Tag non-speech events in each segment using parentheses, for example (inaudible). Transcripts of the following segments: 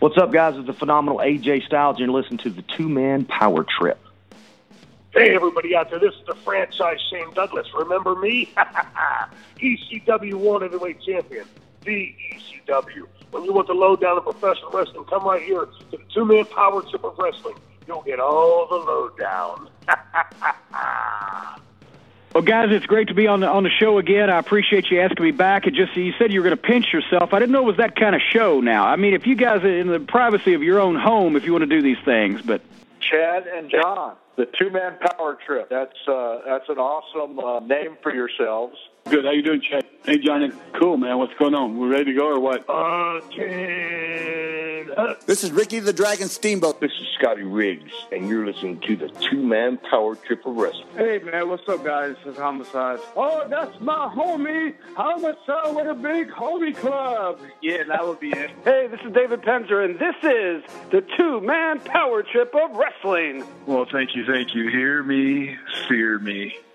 What's up, guys? It's the phenomenal AJ Styles, and you're listening to the Two Man Power Trip. Hey, everybody out there, this is the franchise Shane Douglas. Remember me? (laughs) ECW World Heavyweight Champion, the ECW. When you want the lowdown of professional wrestling, come right here to the Two Man Power Trip of Wrestling. You'll get all the lowdown. (laughs) Well, guys, it's great to be on the on the show again. I appreciate you asking me back. It just you said you were going to pinch yourself. I didn't know it was that kind of show. Now, I mean, if you guys are in the privacy of your own home, if you want to do these things, but Chad and John, the two man power trip. That's uh, that's an awesome uh, name for yourselves. Good. How you doing, Chad? Hey, Johnny. Cool, man. What's going on? We're ready to go or what? Uh, this is Ricky the Dragon Steamboat. This is Scotty Riggs, and you're listening to the Two Man Power Trip of Wrestling. Hey, man, what's up, guys? This is Homicide. Oh, that's my homie, Homicide with a big homie club. Yeah, that would be it. (laughs) Hey, this is David Penzer, and this is the two man power trip of wrestling. Well, thank you, thank you. Hear me, fear me.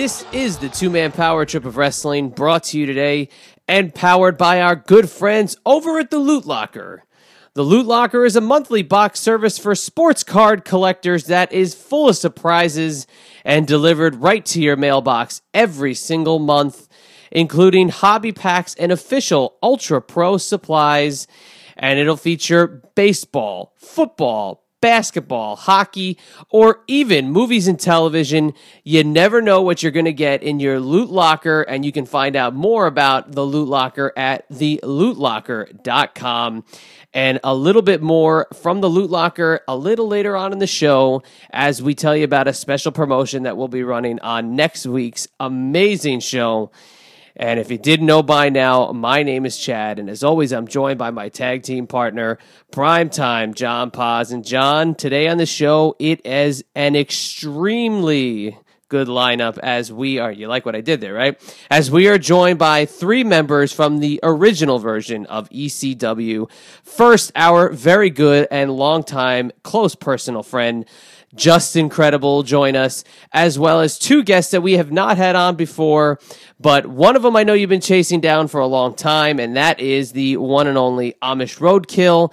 This is the two man power trip of wrestling brought to you today and powered by our good friends over at the Loot Locker. The Loot Locker is a monthly box service for sports card collectors that is full of surprises and delivered right to your mailbox every single month, including hobby packs and official Ultra Pro supplies. And it'll feature baseball, football, basketball, hockey, or even movies and television. You never know what you're going to get in your Loot Locker, and you can find out more about the Loot Locker at thelootlocker.com. And a little bit more from the Loot Locker a little later on in the show as we tell you about a special promotion that we'll be running on next week's amazing show. And if you didn't know by now, my name is Chad, and as always, I'm joined by my tag team partner, Primetime John Paz. And John, today on the show, it is an extremely good lineup as we are. You like what I did there, right? As we are joined by three members from the original version of ECW. First, our very good and longtime close personal friend, Justin Credible join us, as well as two guests that we have not had on before, but one of them I know you've been chasing down for a long time, and that is the one and only Amish Roadkill.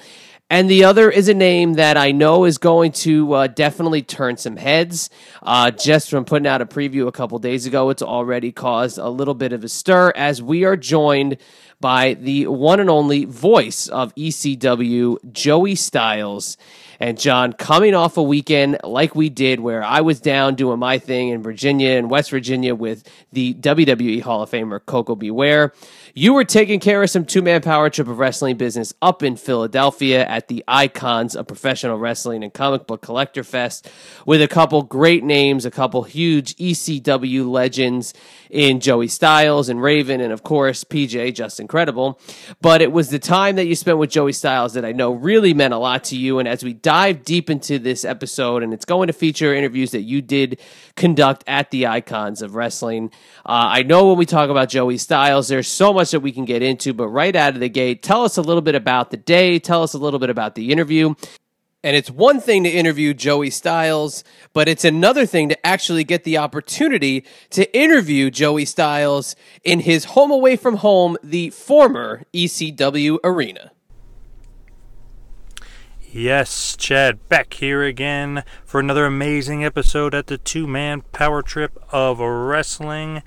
And the other is a name that I know is going to uh, definitely turn some heads. Uh, just from putting out a preview a couple days ago, it's already caused a little bit of a stir as we are joined by the one and only voice of ECW, Joey Styles. And John, coming off a weekend like we did, where I was down doing my thing in Virginia and West Virginia with the WWE Hall of Famer Koko B. Ware, you were taking care of some two man power trip of wrestling business up in Philadelphia at the Icons of Professional Wrestling and Comic Book Collector Fest with a couple great names, a couple huge ECW legends in Joey Styles and Raven, and of course, PJ, Justin Credible. But it was the time that you spent with Joey Styles that I know really meant a lot to you. And as we dive deep into this episode, and it's going to feature interviews that you did conduct at the Icons of Wrestling. Uh, I know when we talk about Joey Styles, there's so much that we can get into, but right out of the gate, tell us a little bit about the day, tell us a little bit about the interview. And it's one thing to interview Joey Styles, but it's another thing to actually get the opportunity to interview Joey Styles in his home away from home, the former ECW arena. Yes, Chad back here again for another amazing episode at the two man power trip of wrestling.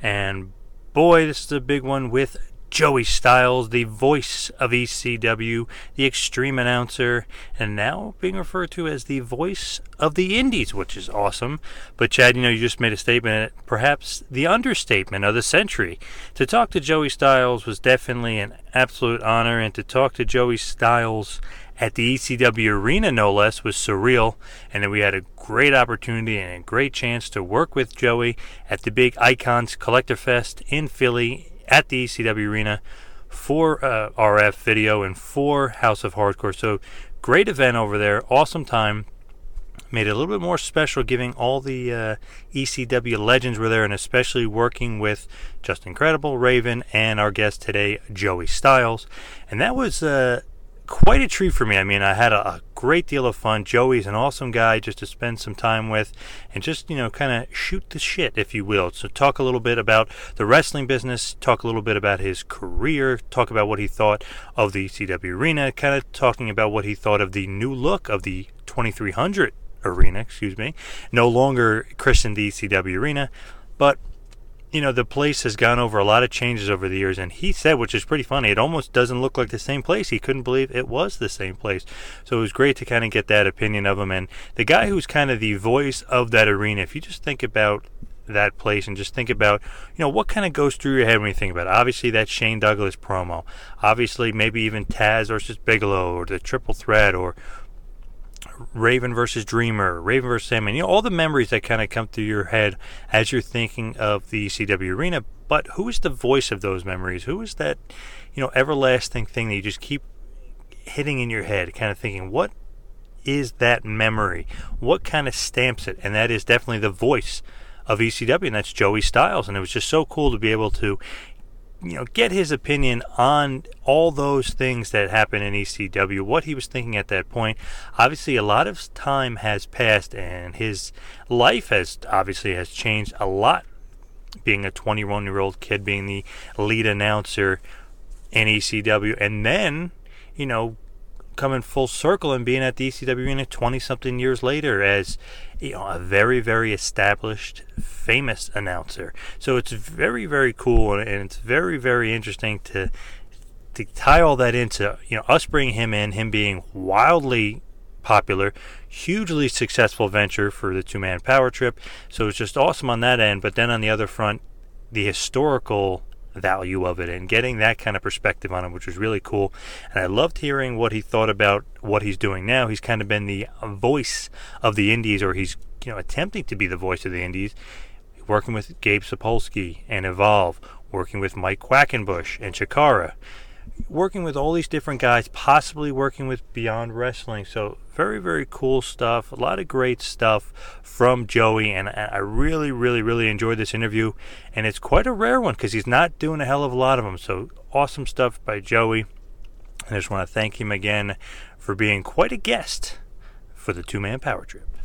And boy, this is a big one with Joey Styles, the voice of ECW, the extreme announcer, and now being referred to as the voice of the Indies, which is awesome. But, Chad, you know, you just made a statement, perhaps the understatement of the century. To talk to Joey Styles was definitely an absolute honor, and to talk to Joey Styles at the ECW arena, no less, was surreal. And then we had a great opportunity and a great chance to work with Joey at the big Icons Collector Fest in Philly at the ECW Arena for uh, RF video and for House of Hardcore. So great event over there, awesome time. Made it a little bit more special, giving all the uh, ECW legends were there, and especially working with Justin Credible, Raven, and our guest today, Joey Styles. And that was uh, quite a treat for me. I mean, I had a, a, great deal of fun. Joey's an awesome guy just to spend some time with and just, you know, kind of shoot the shit, if you will. So, talk a little bit about the wrestling business, talk a little bit about his career, talk about what he thought of the ECW arena, kind of talking about what he thought of the new look of the 2300 arena, excuse me. No longer christened the ECW arena, but you know, the place has gone over a lot of changes over the years. And he said, which is pretty funny, it almost doesn't look like the same place. He couldn't believe it was the same place. So it was great to kind of get that opinion of him. And the guy who's kind of the voice of that arena, if you just think about that place and just think about, you know, what kind of goes through your head when you think about it. Obviously, that Shane Douglas promo. Obviously, maybe even Taz versus Bigelow or the triple threat or Raven versus Dreamer, Raven versus Sandman, you know, all the memories that kind of come through your head as you're thinking of the ECW arena. But who is the voice of those memories? Who is that, you know, everlasting thing that you just keep hitting in your head, kind of thinking, what is that memory? What kind of stamps it? And that is definitely the voice of ECW, and that's Joey Styles. And it was just so cool to be able to you know, get his opinion on all those things that happened in ECW, what he was thinking at that point. Obviously, a lot of time has passed, and his life has obviously has changed a lot. Being a 21 year old kid, being the lead announcer in ECW, and then, you know, coming full circle and being at the ECW arena 20 something years later as you know a very very established famous announcer. So it's very very cool and it's very very interesting to to tie all that into you know us bringing him in him being wildly popular hugely successful venture for the two man power trip. So it's just awesome on that end but then on the other front the historical value of it and getting that kind of perspective on it, which was really cool. And I loved hearing what he thought about what he's doing now. He's kind of been the voice of the Indies, or he's you know attempting to be the voice of the Indies, working with Gabe Sapolsky and Evolve, working with Mike Quackenbush and Chikara working with all these different guys, possibly working with Beyond Wrestling. So very, very cool stuff. A lot of great stuff from Joey, and I really, really, really enjoyed this interview. And it's quite a rare one because he's not doing a hell of a lot of them. So awesome stuff by Joey. And I just want to thank him again for being quite a guest for the two man power trip.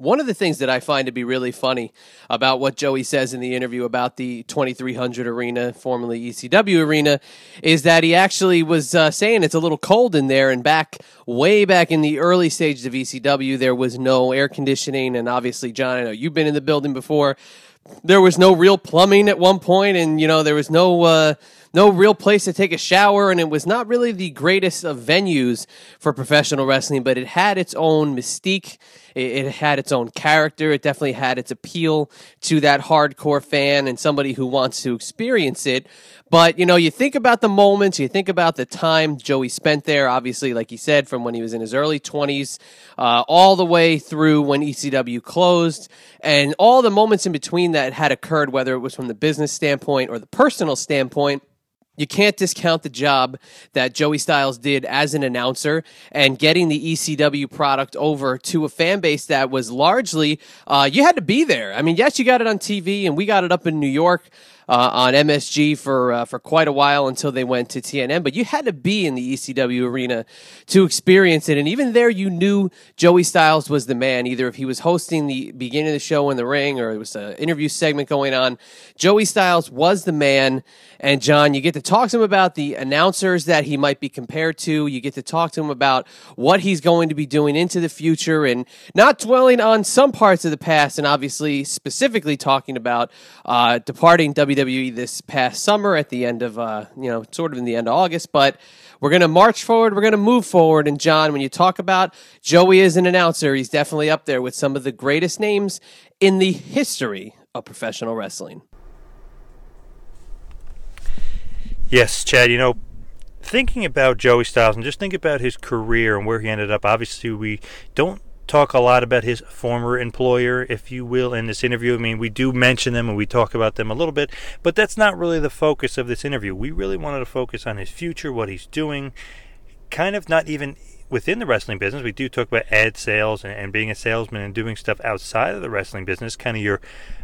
One of the things that I find to be really funny about what Joey says in the interview about the 2300 arena, formerly ECW arena, is that he actually was uh, saying it's a little cold in there. And back, way back in the early stages of ECW, there was no air conditioning. And obviously, John, I know you've been in the building before. There was no real plumbing at one point, and you know there was no. Uh, no real place to take a shower, and it was not really the greatest of venues for professional wrestling, but it had its own mystique. It, it had its own character. It definitely had its appeal to that hardcore fan and somebody who wants to experience it. But, you know, you think about the moments, you think about the time Joey spent there, obviously, like he said, from when he was in his early 20s, uh, all the way through when ECW closed, and all the moments in between that had occurred, whether it was from the business standpoint or the personal standpoint you can't discount the job that Joey Styles did as an announcer and getting the ECW product over to a fan base that was largely, uh, you had to be there. I mean, yes, you got it on TV and we got it up in New York uh, on MSG for uh, for quite a while until they went to TNN. But you had to be in the ECW arena to experience it, and even there, you knew Joey Styles was the man. Either if he was hosting the beginning of the show in the ring, or it was an interview segment going on, Joey Styles was the man. And John, you get to talk to him about the announcers that he might be compared to. You get to talk to him about what he's going to be doing into the future, and not dwelling on some parts of the past, and obviously specifically talking about uh, departing WWE WWE this past summer at the end of, uh, you know, sort of in the end of August. But we're going to march forward. We're going to move forward. And John, when you talk about Joey as an announcer, he's definitely up there with some of the greatest names in the history of professional wrestling. Yes, Chad, you know, thinking about Joey Styles and just think about his career and where he ended up, obviously we don't talk a lot about his former employer, if you will, in this interview. I mean, we do mention them and we talk about them a little bit, but that's not really the focus of this interview. We really wanted to focus on his future, what he's doing, kind of not even within the wrestling business. We do talk about ad sales and, and being a salesman and doing stuff outside of the wrestling business, kind of your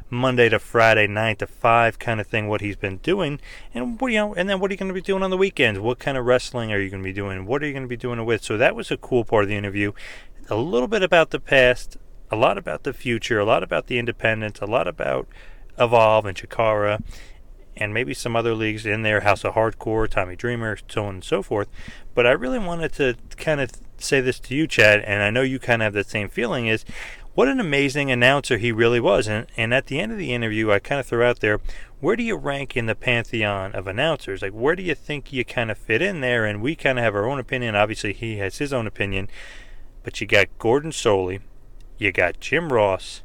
Monday to Friday, nine to five kind of thing. What he's been doing, and what you know, and then what are you going to be doing on the weekends? What kind of wrestling are you going to be doing? What are you going to be doing it with? So that was a cool part of the interview a little bit about the past, a lot about the future, a lot about the independents, a lot about Evolve and Chikara, and maybe some other leagues in there, House of Hardcore, Tommy Dreamer, so on and so forth. But I really wanted to kind of say this to you, Chad, and I know you kind of have that same feeling is what an amazing announcer he really was. And, and at the end of the interview, I kind of threw out there, where do you rank in the pantheon of announcers? Like, where do you think you kind of fit in there? And we kind of have our own opinion. Obviously, he has his own opinion. But you got Gordon Solie, you got Jim Ross,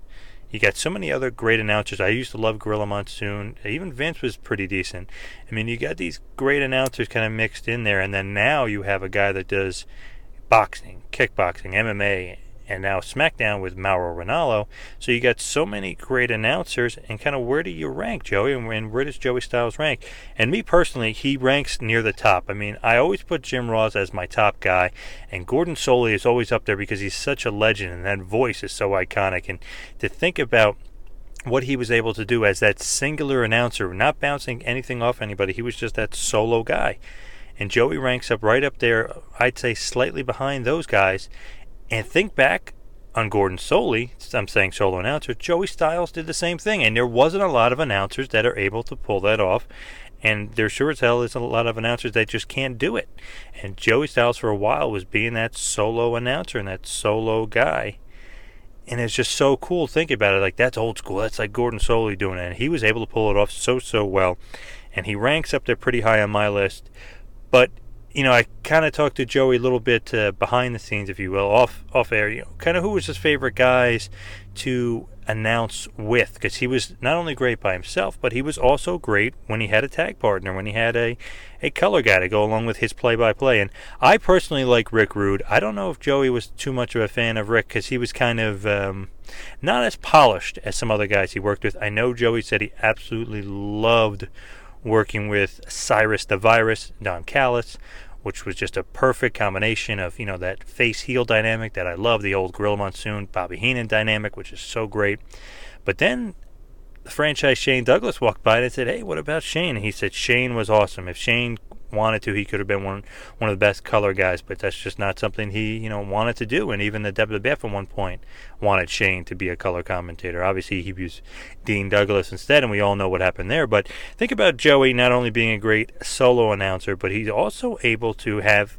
you got so many other great announcers. I used to love Gorilla Monsoon. Even Vince was pretty decent. I mean, you got these great announcers kind of mixed in there, and then now you have a guy that does boxing, kickboxing, MMA, and now SmackDown with Mauro Ranallo. So you got so many great announcers, and kind of where do you rank, Joey? And where does Joey Styles rank? And me personally, he ranks near the top. I mean, I always put Jim Ross as my top guy, and Gordon Solie is always up there because he's such a legend, and that voice is so iconic. And to think about what he was able to do as that singular announcer, not bouncing anything off anybody, he was just that solo guy. And Joey ranks up right up there, I'd say slightly behind those guys. And think back on Gordon Solie, I'm saying solo announcer, Joey Styles did the same thing. And there wasn't a lot of announcers that are able to pull that off. And there sure as hell is a lot of announcers that just can't do it. And Joey Styles for a while was being that solo announcer and that solo guy. And it's just so cool thinking about it. Like that's old school. That's like Gordon Solie doing it. And he was able to pull it off so so well. And he ranks up there pretty high on my list. But you know, I kind of talked to Joey a little bit uh, behind the scenes, if you will, off off air. You know, kind of who was his favorite guys to announce with, because he was not only great by himself, but he was also great when he had a tag partner, when he had a a color guy to go along with his play-by-play. And I personally like Rick Rude. I don't know if Joey was too much of a fan of Rick because he was kind of um, not as polished as some other guys he worked with. I know Joey said he absolutely loved working with Cyrus the Virus, Don Callis, which was just a perfect combination of, you know, that face heel dynamic that I love, the old Gorilla Monsoon, Bobby Heenan dynamic, which is so great. But then the franchise Shane Douglas walked by and said, Hey, what about Shane? And he said Shane was awesome. If Shane wanted to, he could have been one one of the best color guys, but that's just not something he you know wanted to do. And even the WWF at one point wanted Shane to be a color commentator. Obviously, he used Dean Douglas instead, and we all know what happened there. But think about Joey not only being a great solo announcer, but he's also able to have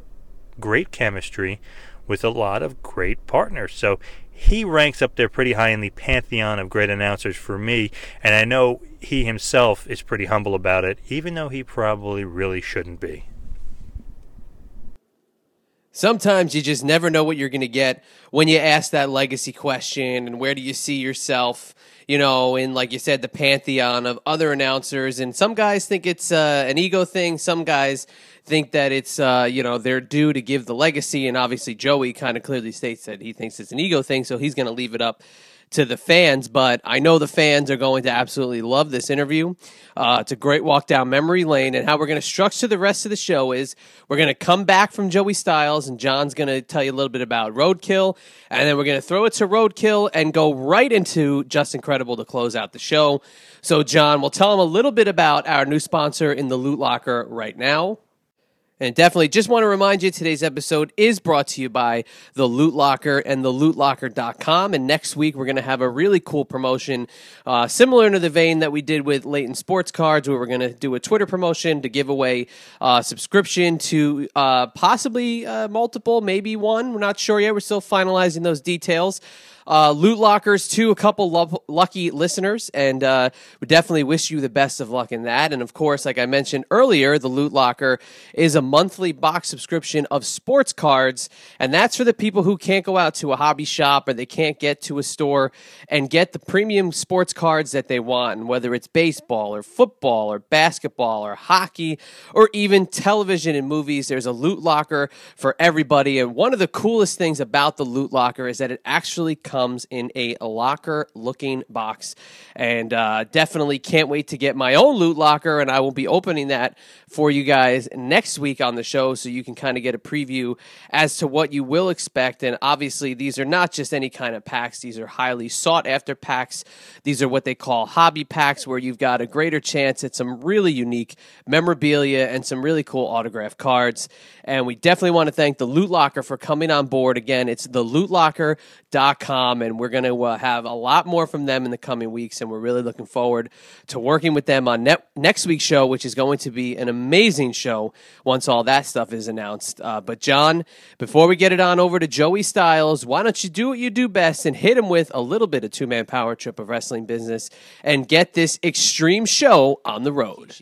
great chemistry with a lot of great partners. So he ranks up there pretty high in the pantheon of great announcers for me, and I know he himself is pretty humble about it, even though he probably really shouldn't be. Sometimes you just never know what you're going to get when you ask that legacy question and where do you see yourself, you know, in, like you said, the pantheon of other announcers. And some guys think it's uh, an ego thing. Some guys think that it's uh, you know they're due to give the legacy, and obviously Joey kind of clearly states that he thinks it's an ego thing, so he's going to leave it up to the fans, but I know the fans are going to absolutely love this interview. Uh, it's a great walk down memory lane, and how we're going to structure the rest of the show is we're going to come back from Joey Styles, and John's going to tell you a little bit about Roadkill, and then we're going to throw it to Roadkill and go right into Justin Credible to close out the show. So, John, we'll tell him a little bit about our new sponsor in the Loot Locker right now. And definitely just want to remind you today's episode is brought to you by the Loot Locker and the lootlocker.com. And next week, we're going to have a really cool promotion, uh, similar to the vein that we did with Leighton Sports Cards, where we're going to do a Twitter promotion to give away uh, subscription to uh, possibly uh, multiple, maybe one. We're not sure yet. We're still finalizing those details uh, loot lockers to a couple lo- lucky listeners, and uh, we definitely wish you the best of luck in that. And of course, like I mentioned earlier, the Loot Locker is a monthly box subscription of sports cards, and that's for the people who can't go out to a hobby shop or they can't get to a store and get the premium sports cards that they want, and whether it's baseball or football or basketball or hockey or even television and movies. There's a Loot Locker for everybody, and one of the coolest things about the Loot Locker is that it actually comes in a locker looking box. And uh, definitely can't wait to get my own loot locker. And I will be opening that for you guys next week on the show so you can kind of get a preview as to what you will expect. And obviously, these are not just any kind of packs, these are highly sought after packs. These are what they call hobby packs, where you've got a greater chance at some really unique memorabilia and some really cool autograph cards. And we definitely want to thank the Loot Locker for coming on board. Again, it's the lootlocker.com, and we're going to uh, have a lot more from them in the coming weeks. And we're really looking forward to working with them on ne- next week's show, which is going to be an amazing show once all that stuff is announced. Uh, but, John, before we get it on over to Joey Styles, why don't you do what you do best and hit him with a little bit of two man power trip of wrestling business and get this extreme show on the road?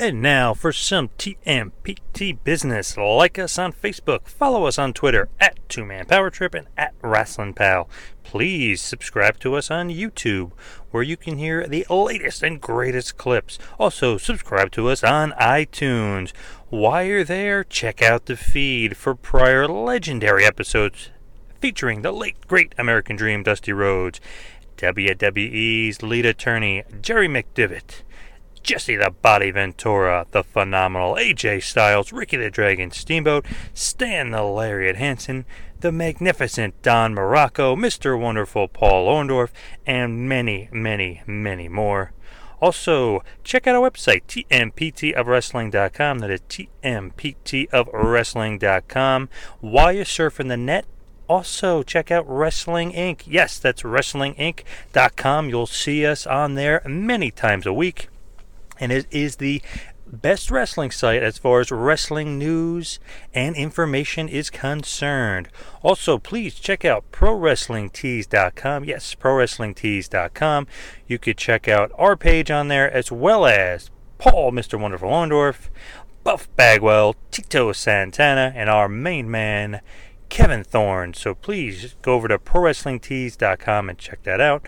And now for some TMPT business. Like us on Facebook, follow us on Twitter at Two Man Power Trip and at Wrestling Pal. Please subscribe to us on YouTube, where you can hear the latest and greatest clips. Also, subscribe to us on iTunes. While you're there, check out the feed for prior legendary episodes featuring the late great American Dream Dusty Rhodes, WWE's lead attorney Jerry McDevitt. Jesse the Body Ventura, the phenomenal AJ Styles, Ricky the Dragon Steamboat, Stan the Lariat Hansen, the magnificent Don Muraco, Mr. Wonderful Paul Orndorff, and many, many, many more. Also, check out our website, tmptofwrestling.com. That is tmptofwrestling.com. While you're surfing the net, also check out Wrestling Inc. Yes, that's wrestlinginc.com. You'll see us on there many times a week and it is the best wrestling site as far as wrestling news and information is concerned. Also, please check out ProWrestlingTees.com. Yes, ProWrestlingTees.com. You could check out our page on there as well as Paul, Mr. Wonderful Orndorff, Buff Bagwell, Tito Santana, and our main man, Kevin Thorne. So please go over to ProWrestlingTees.com and check that out.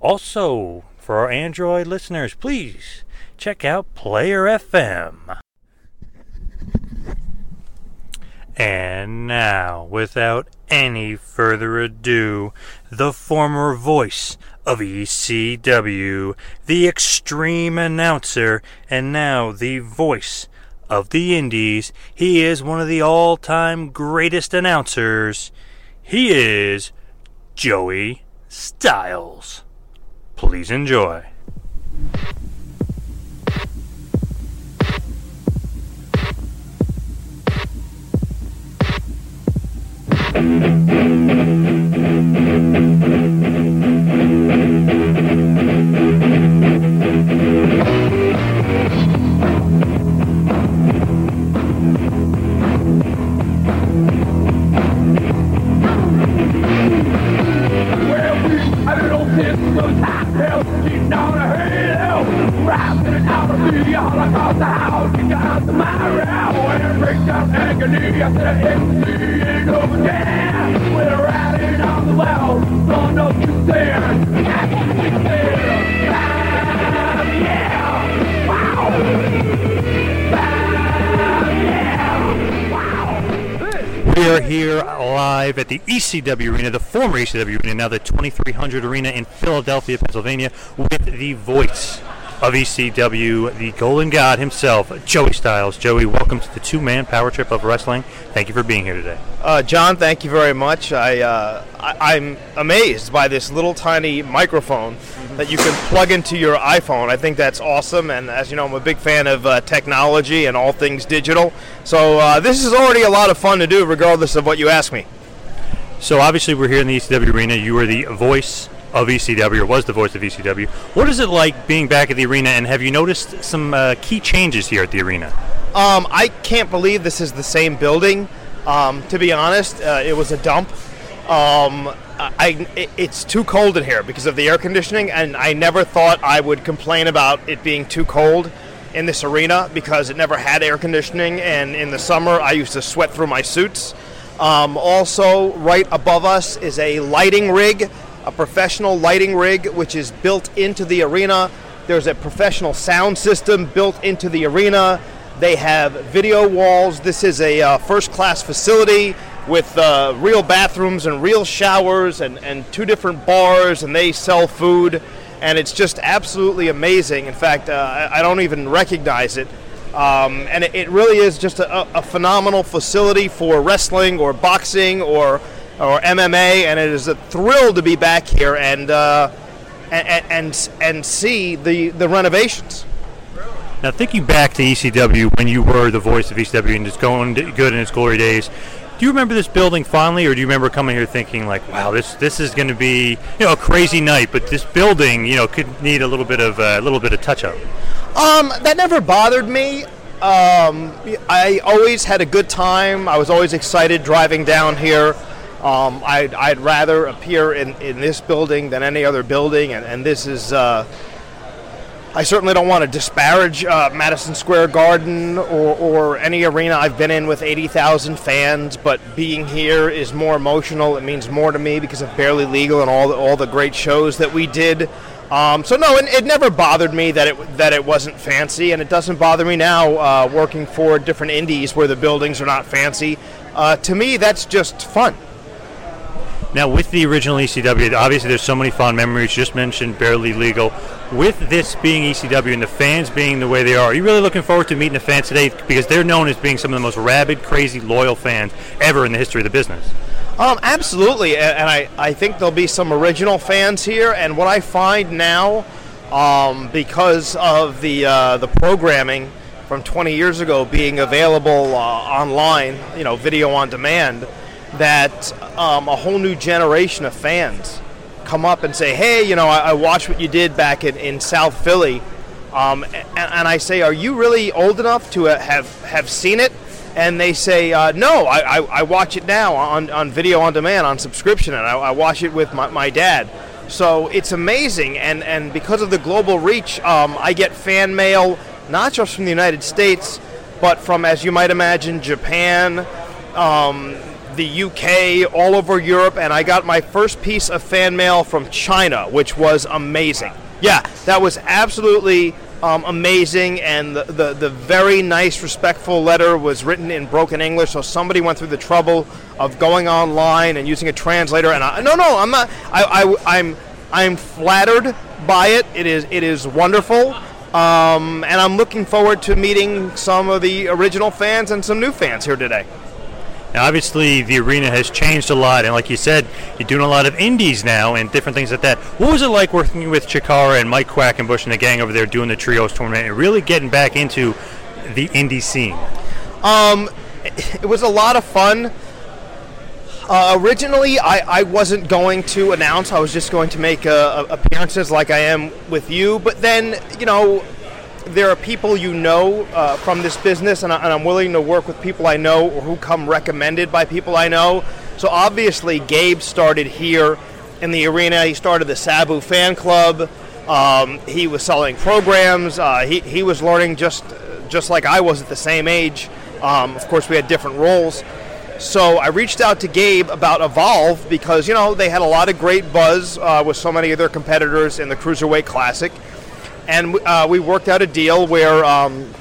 Also, for our Android listeners, please check out Player FM. And now, without any further ado, the former voice of ECW, the extreme announcer, and now the voice of the Indies. He is one of the all time greatest announcers. He is Joey Styles. Please enjoy. We ECW Arena, the former ECW Arena, now the 2300 Arena in Philadelphia, Pennsylvania, with the voice of ECW, the Golden God himself, Joey Styles. Joey, welcome to the two-man power trip of wrestling. Thank you for being here today. Uh, John, thank you very much. I, uh, I am amazed by this little tiny microphone that you can plug into your iPhone. I think that's awesome, and as you know, I'm a big fan of uh, technology and all things digital. So uh, this is already a lot of fun to do, regardless of what you ask me. So obviously, we're here in the ECW Arena. You are the voice of ECW, or was the voice of ECW. What is it like being back at the arena, and have you noticed some uh, key changes here at the arena? Um, I can't believe this is the same building. Um, to be honest, uh, it was a dump. Um, I, it, it's too cold in here because of the air conditioning, and I never thought I would complain about it being too cold in this arena because it never had air conditioning, and in the summer I used to sweat through my suits. Um, also, right above us is a lighting rig a professional lighting rig which is built into the arena. There's a professional sound system built into the arena. They have video walls. This is a uh, first class facility with uh, real bathrooms and real showers and, and two different bars, and they sell food. And it's just absolutely amazing. In fact, uh, I don't even recognize it. Um, and it, it, really is just a, a phenomenal facility for wrestling or boxing or or MMA, and it is a thrill to be back here and uh, and, and and see the the renovations. Now, thinking back to ECW when you were the voice of ECW and it's going good in its glory days, do you remember this building fondly, or do you remember coming here thinking like, "Wow, this this is going to be you know a crazy night," but this building you know could need a little bit of a uh, little bit of touch up? Um, that never bothered me. Um, I always had a good time. I was always excited driving down here. Um, I'd, I'd, rather appear in, in this building than any other building, and, and this is. Uh, I certainly don't want to disparage uh, Madison Square Garden or, or any arena I've been in with 80,000 fans, but being here is more emotional. It means more to me because of Barely Legal and all the, all the great shows that we did. Um, so no, it, it, never bothered me that it that it wasn't fancy, and it doesn't bother me now uh, working for different indies where the buildings are not fancy. Uh, to me, that's just fun. Now, with the original ECW, obviously there's so many fond memories. Just mentioned barely legal. With this being ECW and the fans being the way they are, are you really looking forward to meeting the fans today? Because they're known as being some of the most rabid, crazy, loyal fans ever in the history of the business. Um, absolutely, and I, I think there'll be some original fans here. And what I find now, um, because of the uh, the programming from 20 years ago being available uh, online, you know, video on demand that um, a whole new generation of fans come up and say, "Hey, you know, I, I watched what you did back in, in South Philly," um, and, and, I say, "Are you really old enough to uh, have have seen it?" And they say, uh, "No, I, I, I, watch it now on, on video on demand on subscription, and I, I watch it with my, my dad." So it's amazing, and and because of the global reach, um, I get fan mail not just from the United States, but from, as you might imagine, Japan. Um, the UK, all over Europe, and I got my first piece of fan mail from China, which was amazing. Yeah, that was absolutely um, amazing, and the, the, the, very nice, respectful letter was written in broken English, so somebody went through the trouble of going online and using a translator. And I, no, no, I'm not. I, I, I'm I'm flattered by it. It is it is wonderful. Um, and I'm looking forward to meeting some of the original fans and some new fans here today. Now, obviously, the arena has changed a lot, and like you said, you're doing a lot of indies now and different things like that. What was it like working with Chikara and Mike Quackenbush and the gang over there doing the trios tournament and really getting back into the indie scene? Um, it was a lot of fun. Uh, originally, I, I wasn't going to announce. I was just going to make uh, appearances like I am with you. But then, you know, there are people you know uh, from this business, and, I, am willing to work with people I know or who come recommended by people I know. So obviously, Gabe started here in the arena. He started the Sabu fan club. Um, he was selling programs. Uh, he, he was learning just just like I was at the same age. Um, of course, we had different roles. So I reached out to Gabe about Evolve because you know they had a lot of great buzz uh, with so many of their competitors in the Cruiserweight Classic and uh, we worked out a deal where um,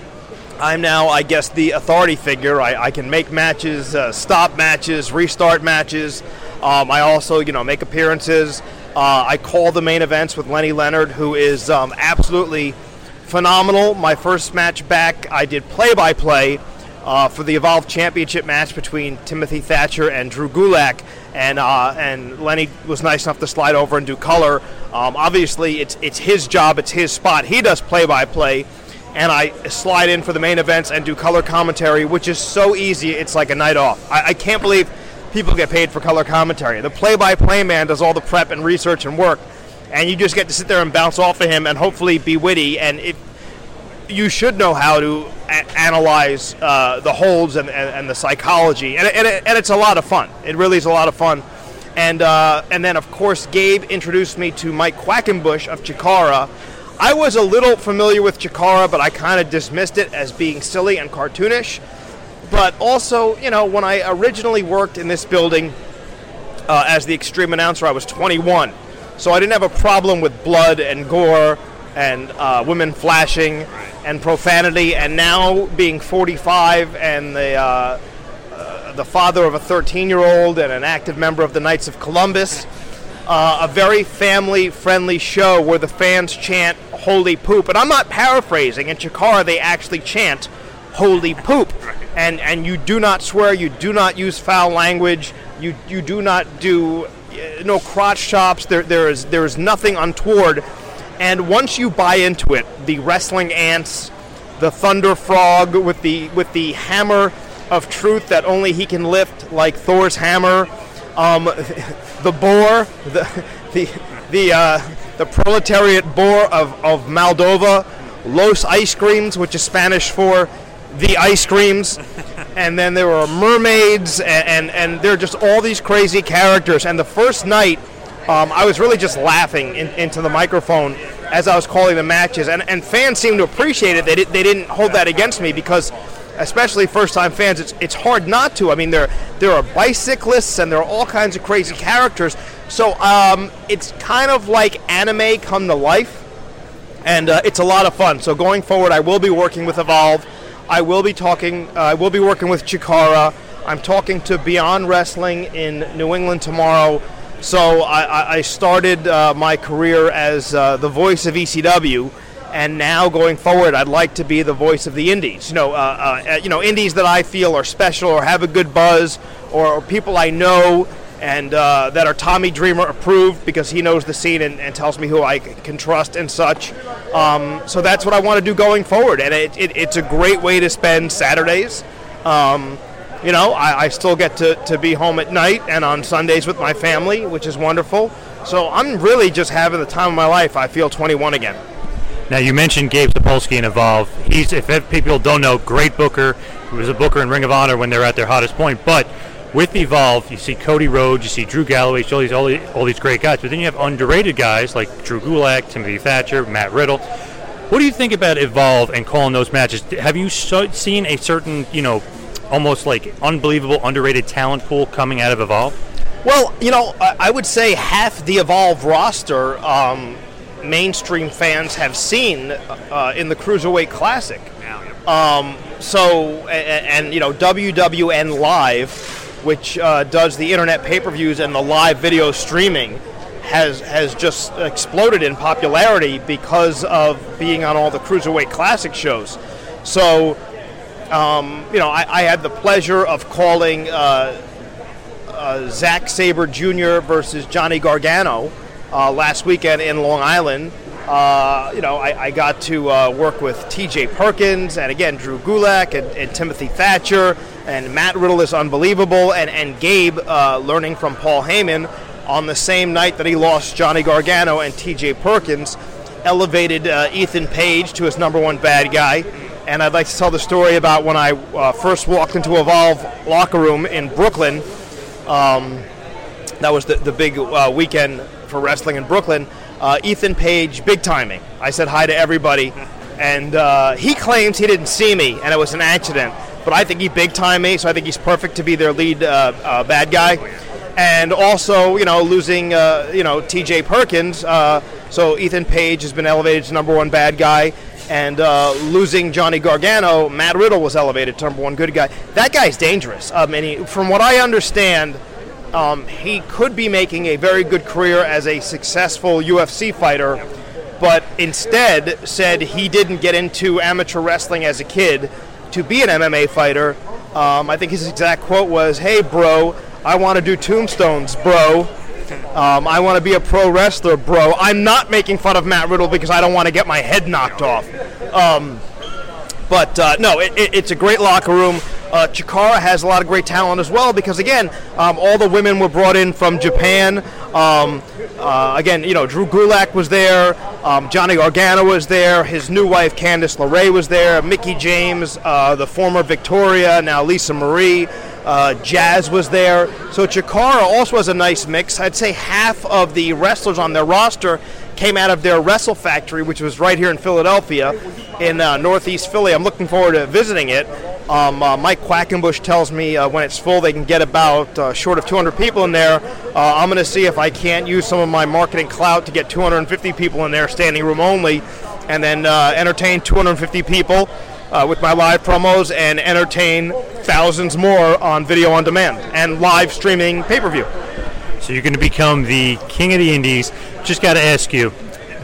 I'm now, I guess, the authority figure. I, I can make matches, uh, stop matches, restart matches. Um, I also, you know, make appearances. Uh, I call the main events with Lenny Leonard, who is um, absolutely phenomenal. My first match back, I did play-by-play uh, for the Evolve Championship match between Timothy Thatcher and Drew Gulak, and uh, and Lenny was nice enough to slide over and do color. Um, obviously, it's it's his job, it's his spot. He does play-by-play, and I slide in for the main events and do color commentary, which is so easy. It's like a night off. I, I can't believe people get paid for color commentary. The play-by-play man does all the prep and research and work, and you just get to sit there and bounce off of him and hopefully be witty. And if you should know how to a- analyze uh, the holds and, and, and, the psychology, and, and, it, and, it's a lot of fun. It really is a lot of fun. And uh, and then of course Gabe introduced me to Mike Quackenbush of Chikara. I was a little familiar with Chikara, but I kind of dismissed it as being silly and cartoonish. But also, you know, when I originally worked in this building uh, as the extreme announcer, I was 21, so I didn't have a problem with blood and gore and uh, women flashing and profanity, and now being 45 and the uh, uh, the father of a 13-year-old and an active member of the Knights of Columbus, uh, a very family-friendly show where the fans chant "Holy poop," and I'm not paraphrasing. In Chikara, they actually chant "Holy poop," and and you do not swear, you do not use foul language, you you do not do uh, no crotch chops. There there is there is nothing untoward and once you buy into it, the wrestling ants, the thunder frog with the with the hammer of truth that only he can lift, like Thor's hammer, um, (laughs) the boar, the (laughs) the the uh, the proletariat boar of, of Moldova, Los Ice Creams, which is Spanish for the ice creams, (laughs) and then there were mermaids, and, and, and there are just all these crazy characters. And the first night um, I was really just laughing in, into the microphone as I was calling the matches, and, and fans seemed to appreciate it. They, did, they didn't hold that against me because, especially first-time fans, it's, it's hard not to. I mean, there there are bicyclists and there are all kinds of crazy characters. So um, it's kind of like anime come to life, and uh, it's a lot of fun. So going forward, I will be working with Evolve. I will be talking. Uh, I will be working with Chikara. I'm talking to Beyond Wrestling in New England tomorrow. So I, I started uh, my career as uh, the voice of ECW, and now going forward, I'd like to be the voice of the indies. You know, uh, uh you know, indies that I feel are special or have a good buzz, or, or people I know and uh, that are Tommy Dreamer approved because he knows the scene and, and tells me who I can trust and such. Um, so that's what I want to do going forward, and it, it, it's a great way to spend Saturdays. Um, you know, I, I still get to, to be home at night and on Sundays with my family, which is wonderful. So I'm really just having the time of my life. I feel 21 again. Now you mentioned Gabe Sapolsky and Evolve. He's, if people don't know, great booker. He was a booker in Ring of Honor when they were at their hottest point. But with Evolve, you see Cody Rhodes, you see Drew Galloway, all these, all these, all these great guys. But then you have underrated guys like Drew Gulak, Timothy Thatcher, Matt Riddle. What do you think about Evolve and calling those matches? Have you so, seen a certain, you know, almost like unbelievable underrated talent pool coming out of Evolve? Well, you know, I would say half the Evolve roster um, mainstream fans have seen uh, in the Cruiserweight Classic. Um, so, and, and, you know, WWN Live, which uh, does the internet pay-per-views and the live video streaming, has has just exploded in popularity because of being on all the Cruiserweight Classic shows. So um, you know, I, I, had the pleasure of calling uh, uh, Zack Sabre Jr. versus Johnny Gargano uh, last weekend in Long Island. Uh, you know, I, I got to uh, work with T.J. Perkins and again Drew Gulak and, and, Timothy Thatcher and Matt Riddle is unbelievable and and Gabe uh, learning from Paul Heyman on the same night that he lost Johnny Gargano and T.J. Perkins elevated Ethan Page to his number one bad guy and I'd like to tell the story about when I uh, first walked into Evolve locker room in Brooklyn. Um, that was the, the big uh, weekend for wrestling in Brooklyn. Uh, Ethan Page, big timing. I said hi to everybody, and uh, he claims he didn't see me, and it was an accident. But I think he big timed me, so I think he's perfect to be their lead uh, uh, bad guy. And also, you know, losing, you know, T.J. Perkins. so Ethan Page has been elevated to number one bad guy And uh, losing Johnny Gargano, Matt Riddle was elevated to number one good guy. That guy's dangerous. Um, he, from what I understand, um, he could be making a very good career as a successful UFC fighter, but instead said he didn't get into amateur wrestling as a kid to be an MMA fighter. Um, I think his exact quote was, "Hey, bro, I want to do tombstones, bro." Um, I want to be a pro wrestler, bro. I'm not making fun of Matt Riddle because I don't want to get my head knocked off. Um, but uh, no, it, it, it's a great locker room. Uh, Chikara has a lot of great talent as well because again, um, all the women were brought in from Japan. Um, uh, again, you know, Drew Gulak was there, um, Johnny Gargano was there, his new wife Candice LeRae was there, Mickie James, uh, the former Victoria, now Lisa Marie. Uh, Jazz was there. So Chikara also has a nice mix. I'd say half of the wrestlers on their roster came out of their Wrestle Factory, which was right here in Philadelphia, in uh, Northeast Philly. I'm looking forward to visiting it. Um, uh, Mike Quackenbush tells me uh, when it's full, they can get about uh, short of 200 people in there. Uh, I'm going to see if I can't use some of my marketing clout to get 250 people in there, standing room only, and then entertain 250 people. Uh, with my live promos and entertain thousands more on video on demand and live streaming pay per view. So you're going to become the king of the indies. Just got to ask you,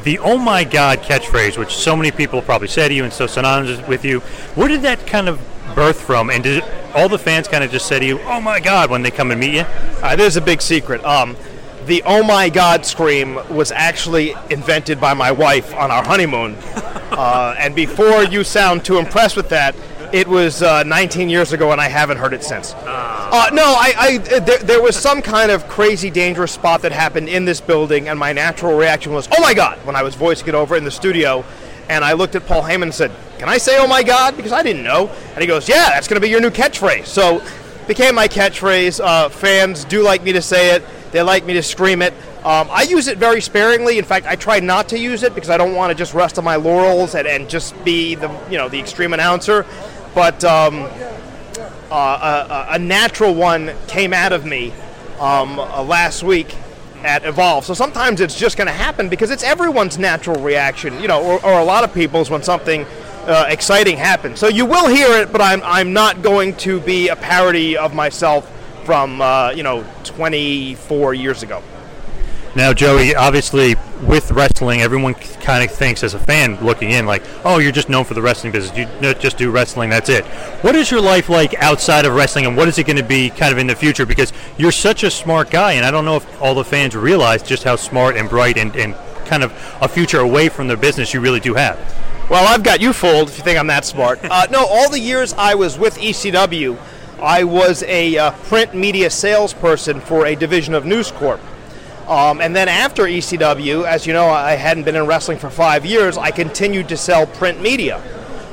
the "Oh my God" catchphrase, which so many people probably say to you and so synonymous with you, where did that kind of birth from? And did all the fans kind of just say to you, "Oh my God" when they come and meet you? Uh, there's a big secret. Um, the "Oh my God" scream was actually invented by my wife on our honeymoon. (laughs) Uh, and before you sound too impressed with that, it was uh, 19 years ago, and I haven't heard it since. Uh, no, I, I there, there was some kind of crazy, dangerous spot that happened in this building, and my natural reaction was, "Oh my God!" when I was voicing it over in the studio, and I looked at Paul Heyman and said, "Can I say Oh my God?" Because I didn't know, and he goes, "Yeah, that's going to be your new catchphrase." So, became my catchphrase. Uh, fans do like me to say it. They like me to scream it. Um, I use it very sparingly. In fact, I try not to use it because I don't want to just rest on my laurels and, and just be the you know the extreme announcer. But um, uh, a, a, natural one came out of me um, uh, last week at Evolve. So sometimes it's just going to happen because it's everyone's natural reaction, you know, or, or a lot of people's when something uh, exciting happens. So you will hear it, but I'm, I'm not going to be a parody of myself from, uh, you know, 24 years ago. Now, Joey, obviously, with wrestling, everyone kind of thinks as a fan looking in, like, oh, you're just known for the wrestling business. You just do wrestling, that's it. What is your life like outside of wrestling, and what is it going to be kind of in the future? Because you're such a smart guy, and I don't know if all the fans realize just how smart and bright and, and kind of a future away from the business you really do have. Well, I've got you fooled if you think I'm that smart. Uh, no, all the years I was with ECW, I was a uh, print media salesperson for a division of News Corp. Um, and then after ECW, as you know, I hadn't been in wrestling for five years, I continued to sell print media.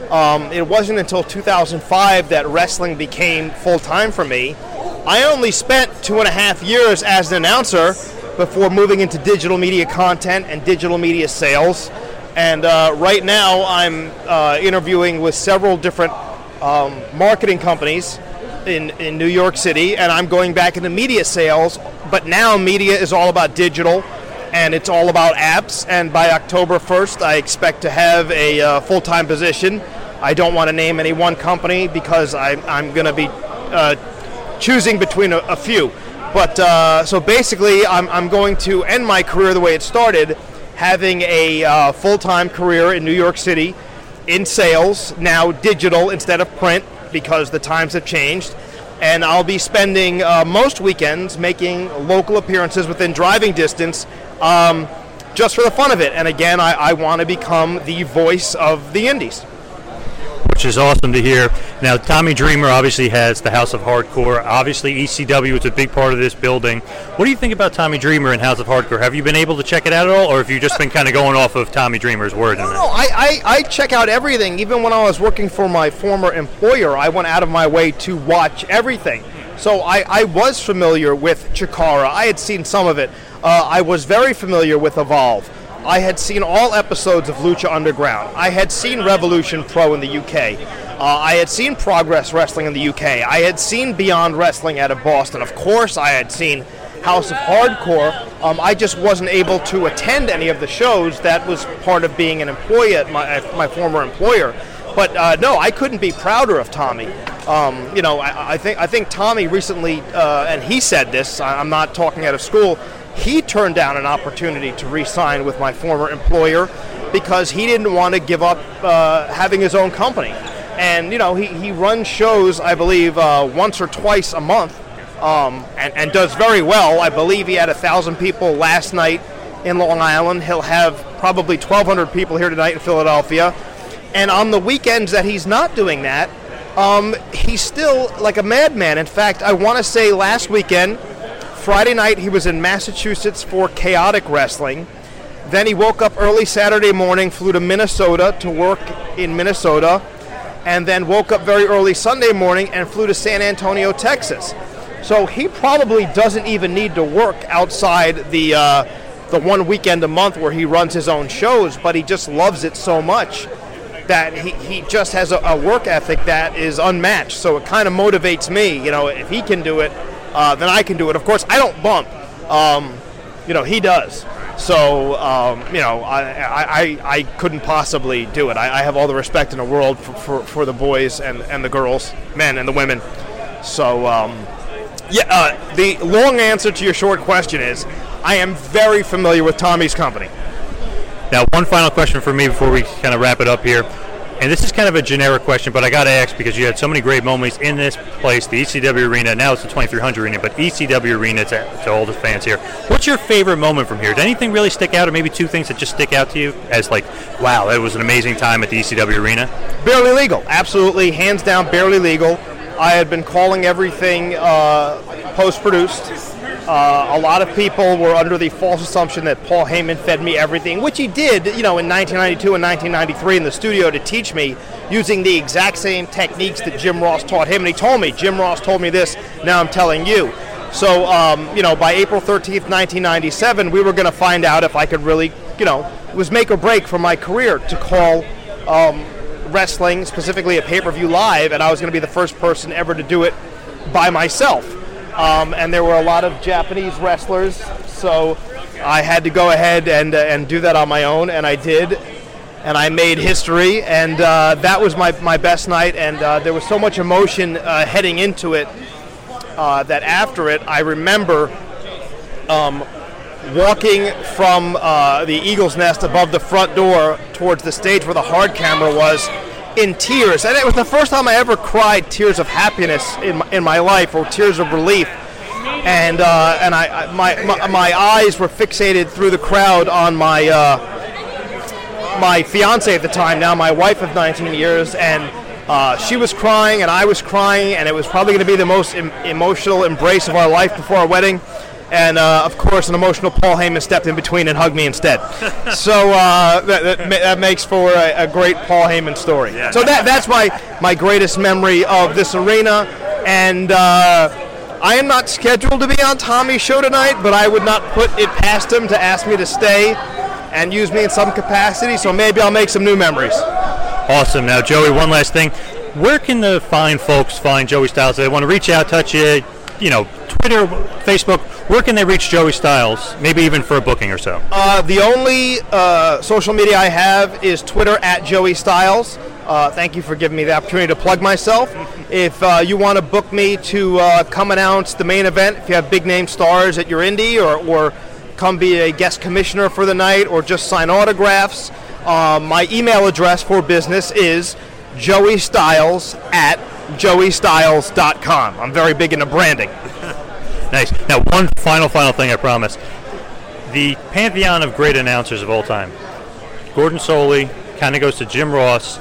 Um, it wasn't until 2005 that wrestling became full time for me. I only spent two and a half years as an announcer before moving into digital media content and digital media sales. And uh, right now, I'm uh, interviewing with several different um, marketing companies in, in New York City, and I'm going back into media sales. But now media is all about digital, and it's all about apps. And by October 1st, I expect to have a uh, full time position. I don't want to name any one company because I, I'm going to be uh, choosing between a, a few. But uh, so basically, I'm, I'm going to end my career the way it started, having a uh, full time career in New York City in sales, now digital instead of print because the times have changed. And I'll be spending uh, most weekends making local appearances within driving distance um, just for the fun of it. And again, I, I want to become the voice of the Indies which is awesome to hear. Now, Tommy Dreamer obviously has the House of Hardcore. Obviously, ECW is a big part of this building. What do you think about Tommy Dreamer and House of Hardcore? Have you been able to check it out at all, or have you just been kind of going off of Tommy Dreamer's word? No, no, I, I, I check out everything. Even when I was working for my former employer, I went out of my way to watch everything. So I, I was familiar with Chikara. I had seen some of it. Uh, I was very familiar with Evolve. I had seen all episodes of Lucha Underground. I had seen Revolution Pro in the UK. Uh, I had seen Progress Wrestling in the UK. I had seen Beyond Wrestling out of Boston. Of course, I had seen House of Hardcore. Um, I just wasn't able to attend any of the shows. That was part of being an employee at my, at my former employer. But uh, no, I couldn't be prouder of Tommy. Um, you know, I, I, think I think Tommy recently, uh, and he said this. I'm not talking out of school. He turned down an opportunity to re-sign with my former employer because he didn't want to give up uh, having his own company. And you know, he, he runs shows, I believe, uh, once or twice a month, um, and, and does very well. I believe he had a thousand people last night in Long Island. He'll have probably 1,200 people here tonight in Philadelphia. And on the weekends that he's not doing that, um, he's still like a madman. In fact, I want to say last weekend, Friday night, he was in Massachusetts for Chaotic Wrestling. Then he woke up early Saturday morning, flew to Minnesota to work in Minnesota, and then woke up very early Sunday morning and flew to San Antonio, Texas. So he probably doesn't even need to work outside the uh, the one weekend a month where he runs his own shows, but he just loves it so much that he, he just has a, a work ethic that is unmatched. So it kind of motivates me. You know, if he can do it, uh, then I can do it. Of course, I don't bump. Um, you know, he does. So, um, you know, I, I, I couldn't possibly do it. I, I have all the respect in the world for, for, for, the boys and, and the girls, men and the women. So, um, yeah, uh, the long answer to your short question is I am very familiar with Tommy's company. Now, one final question for me before we kind of wrap it up here. And this is kind of a generic question, but I got to ask because you had so many great moments in this place, the ECW Arena. Now it's the 2300 Arena, but ECW Arena to, to all the fans here. What's your favorite moment from here? Did anything really stick out, or maybe two things that just stick out to you as like, wow, that was an amazing time at the ECW Arena? Barely legal, absolutely, hands down, barely legal. I had been calling everything uh, post-produced uh, a lot of people were under the false assumption that Paul Heyman fed me everything, which he did, you know, in 1992 and 1993 in the studio to teach me using the exact same techniques that Jim Ross taught him. And he told me, Jim Ross told me this, now I'm telling you. So, um, you know, by April 13th, 1997, we were going to find out if I could really, you know, it was make or break for my career to call um, wrestling, specifically a pay per view live, and I was going to be the first person ever to do it by myself. Um, and there were a lot of Japanese wrestlers, so I had to go ahead and, uh, and do that on my own, and I did. And I made history, and uh, that was my, my best night. And uh, there was so much emotion uh, heading into it uh, that after it, I remember um, walking from uh, the Eagle's Nest above the front door towards the stage where the hard camera was in tears. And it was the first time I ever cried tears of happiness in my, in my life or tears of relief. And uh, and I, I my, my, my eyes were fixated through the crowd on my uh, my fiance at the time, now my wife of 19 years, and uh, she was crying and I was crying, and it was probably going to be the most em- emotional embrace of our life before our wedding and uh, of course, an emotional Paul Heyman stepped in between and hugged me instead. (laughs) so uh, that, that, that, makes for a, a, great Paul Heyman story. Yeah. So that that's my my greatest memory of this arena, and. Uh, I am not scheduled to be on Tommy's show tonight, but I would not put it past him to ask me to stay and use me in some capacity, so maybe I'll make some new memories. Awesome. Now, Joey, one last thing. Where can the fine folks find Joey Styles? If they want to reach out, touch you, you know, Twitter, Facebook, where can they reach Joey Styles? Maybe even for a booking or so. Uh, the only uh, social media I have is Twitter at Joey Styles. Uh, thank you for giving me the opportunity to plug myself. if uh, you want to book me to uh, come announce the main event, if you have big name stars at your indie, or, or come be a guest commissioner for the night, or just sign autographs, uh, my email address for business is Joey Styles at joeystyles.com. I'm very big into branding. (laughs) nice. Now, one final, final thing I promise. The pantheon of great announcers of all time. Gordon Solie kind of goes to Jim Ross,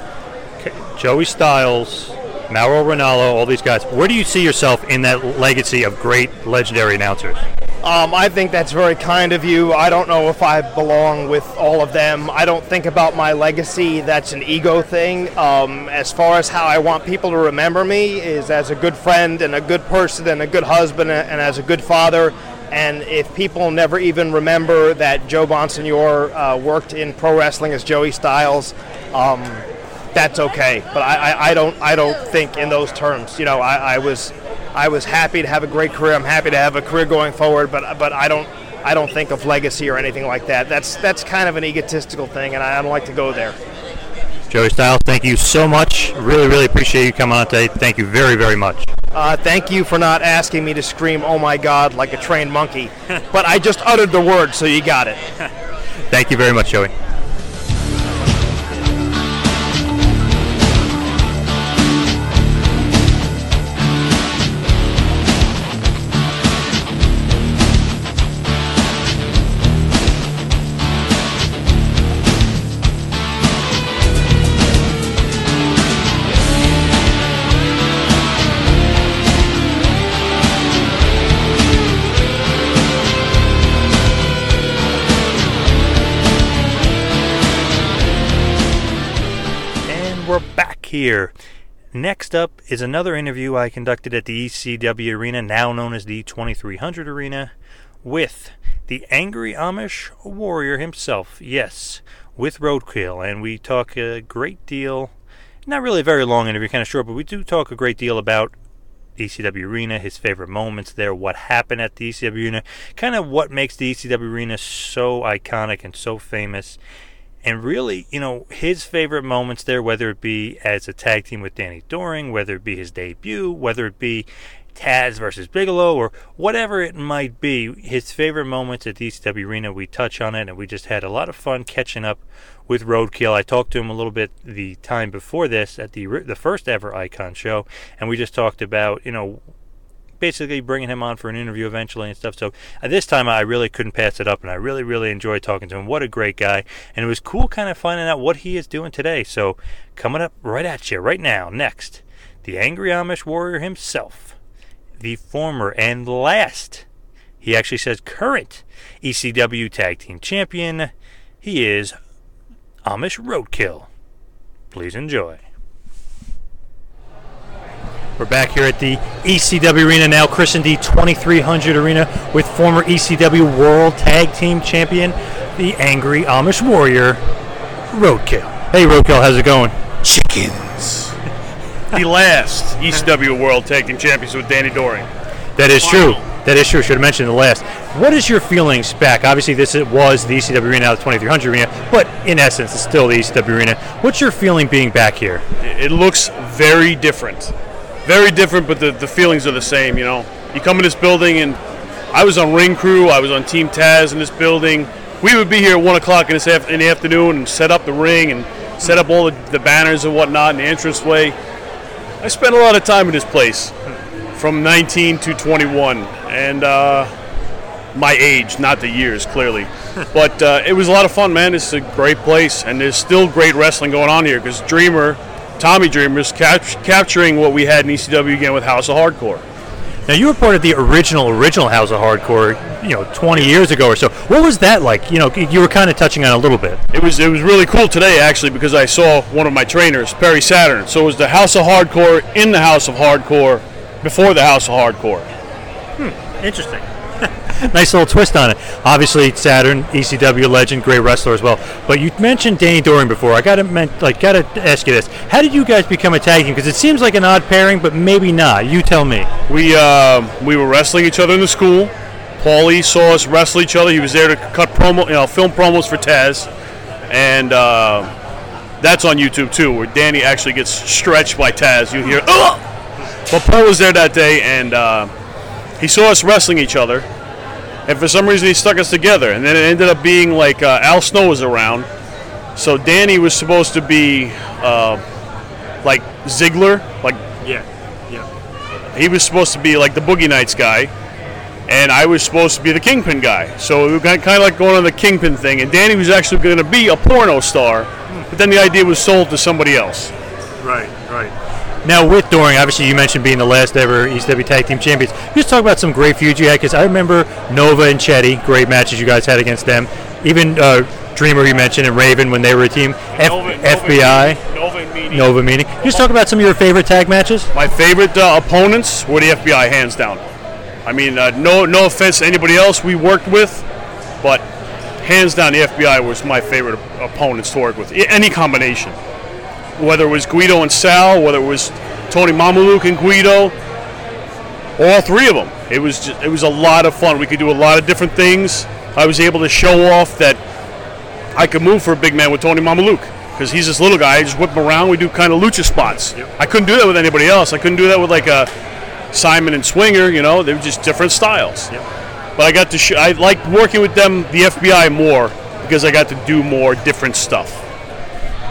Joey Styles, Mauro Ranallo, all these guys. Where do you see yourself in that legacy of great legendary announcers? Um, I think that's very kind of you. I don't know if I belong with all of them. I don't think about my legacy. That's an ego thing. Um, as far as how I want people to remember me is as a good friend and a good person and a good husband and as a good father. And if people never even remember that Joe Bonsignore uh, worked in pro wrestling as Joey Styles, um, that's okay. But I, I, I, don't I don't think in those terms. You know, I, I was I was happy to have a great career. I'm happy to have a career going forward, but but I don't I don't think of legacy or anything like that. That's that's kind of an egotistical thing, and I don't like to go there. Joey Styles, thank you so much. Really, really appreciate you coming on today. Thank you very, very much. Uh, thank you for not asking me to scream "Oh my God" like a trained monkey, but I just uttered the word, so you got it. (laughs) Thank you very much, Joey. Here. Next up is another interview I conducted at the ECW Arena, now known as the 2300 Arena, with the angry Amish warrior himself. Yes, with Roadkill. And we talk a great deal, not really a very long interview, kind of short, but we do talk a great deal about ECW Arena, his favorite moments there, what happened at the ECW Arena, kind of what makes the ECW Arena so iconic and so famous. And really, you know, his favorite moments there, whether it be as a tag team with Danny Doring, whether it be his debut, whether it be Taz versus Bigelow, or whatever it might be, his favorite moments at ECW Arena, we touch on it, and we just had a lot of fun catching up with Roadkill. I talked to him a little bit the time before this at the the first ever Icon show, and we just talked about, you know, basically bringing him on for an interview eventually and stuff. So at this time, I really couldn't pass it up, and I really, really enjoyed talking to him. What a great guy, and it was cool kind of finding out what he is doing today. So coming up right at you right now, next, the angry Amish warrior himself, the former and last, he actually says current ECW Tag Team Champion. He is Amish Roadkill. Please enjoy. We're back here at the ECW Arena, now christened the 2300 Arena, with former ECW World Tag Team Champion, the Angry Amish Warrior, Roadkill. Hey, Roadkill, how's it going? Chickens. (laughs) the last ECW World Tag Team Champions with Danny Doring. That is true. That is true. Should have mentioned the last. What is your feelings back? Obviously, this was the ECW Arena, now the 2300 Arena, but in essence, it's still the ECW Arena. What's your feeling being back here? It looks very different. Very different, but the, the feelings are the same, you know. You come in this building, and I was on Ring Crew, I was on Team Taz in this building. We would be here at 1 o'clock in, in the afternoon and set up the ring and set up all the, the banners and whatnot in the entrance way. I spent a lot of time in this place from 19 to 21, and uh, my age, not the years, clearly. (laughs) but uh, it was a lot of fun, man. It's a great place, and there's still great wrestling going on here because Dreamer, Tommy Dreamers, cap- capturing what we had in ECW again with House of Hardcore. Now, you were part of the original, original House of Hardcore, you know, 20 years ago or so. What was that like? You know, you were kind of touching on it a little bit. It was it was really cool today actually because I saw one of my trainers, Perry Saturn. So it was the House of Hardcore in the House of Hardcore before the House of Hardcore. Hmm, interesting. (laughs) nice little twist on it. Obviously, Saturn, ECW legend, great wrestler as well. But you mentioned Danny Doring before. I gotta like gotta ask you this: How did you guys become a tag team? Because it seems like an odd pairing, but maybe not. You tell me. We uh, we were wrestling each other in the school. Paulie saw us wrestle each other. He was there to cut promo, you know, film promos for Taz, and uh, that's on YouTube too, where Danny actually gets stretched by Taz. You hear, Ugh! but Paul was there that day, and uh, he saw us wrestling each other, and for some reason he stuck us together. And then it ended up being like uh, Al Snow was around, so Danny was supposed to be uh, like Ziggler, like Yeah, yeah. he was supposed to be like the Boogie Nights guy, and I was supposed to be the Kingpin guy. So we were kind of like going on the Kingpin thing, and Danny was actually going to be a porno star, but then the idea was sold to somebody else. Right, right. Now with Doring, obviously you mentioned being the last ever ECW Tag Team Champions. Just talk about some great feuds you had, because I remember Nova and Chetti, great matches you guys had against them. Even uh, Dreamer you mentioned and Raven when they were a team. F- Nova- FBI, Nova Meanie. Nova meeting. Just talk about some of your favorite tag matches. My favorite uh, opponents were the FBI, hands down. I mean, uh, no no offense to anybody else we worked with, but hands down, the FBI was my favorite opponents to work with. Any combination, whether it was Guido and Sal, whether it was Tony Mamaluke and Guido, all three of them. It was just, it was a lot of fun. We could do a lot of different things. I was able to show off that I could move for a big man with Tony Mamaluke because he's this little guy. I just whip him around. We do kind of lucha spots. I couldn't do that with anybody else. I couldn't do that with like a Simon and Swinger. You know, they were just different styles. But I got to. Sh- I liked working with them, the FBI, more because I got to do more different stuff.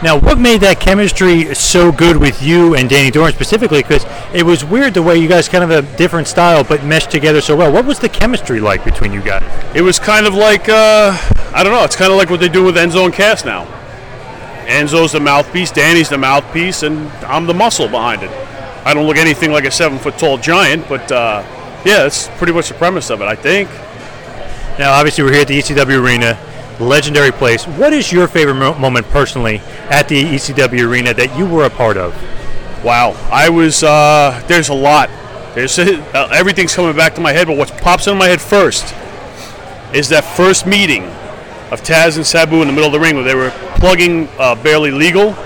Now, what made that chemistry so good with you and Danny Doring specifically? Because it was weird the way you guys kind of a different style but meshed together so well. What was the chemistry like between you guys? It was kind of like uh, I don't know. It's kind of like what they do with Enzo and Cass now. Enzo's the mouthpiece, Danny's the mouthpiece, and I'm the muscle behind it. I don't look anything like a seven foot tall giant, but uh, yeah, that's pretty much the premise of it, I think. Now, obviously, we're here at the ECW Arena, legendary place. What is your favorite mo- moment personally at the ECW Arena that you were a part of? Wow, I was. Uh, there's a lot. There's (laughs) uh, everything's coming back to my head, but what pops into my head first is that first meeting of Taz and Sabu in the middle of the ring where they were plugging uh, barely legal.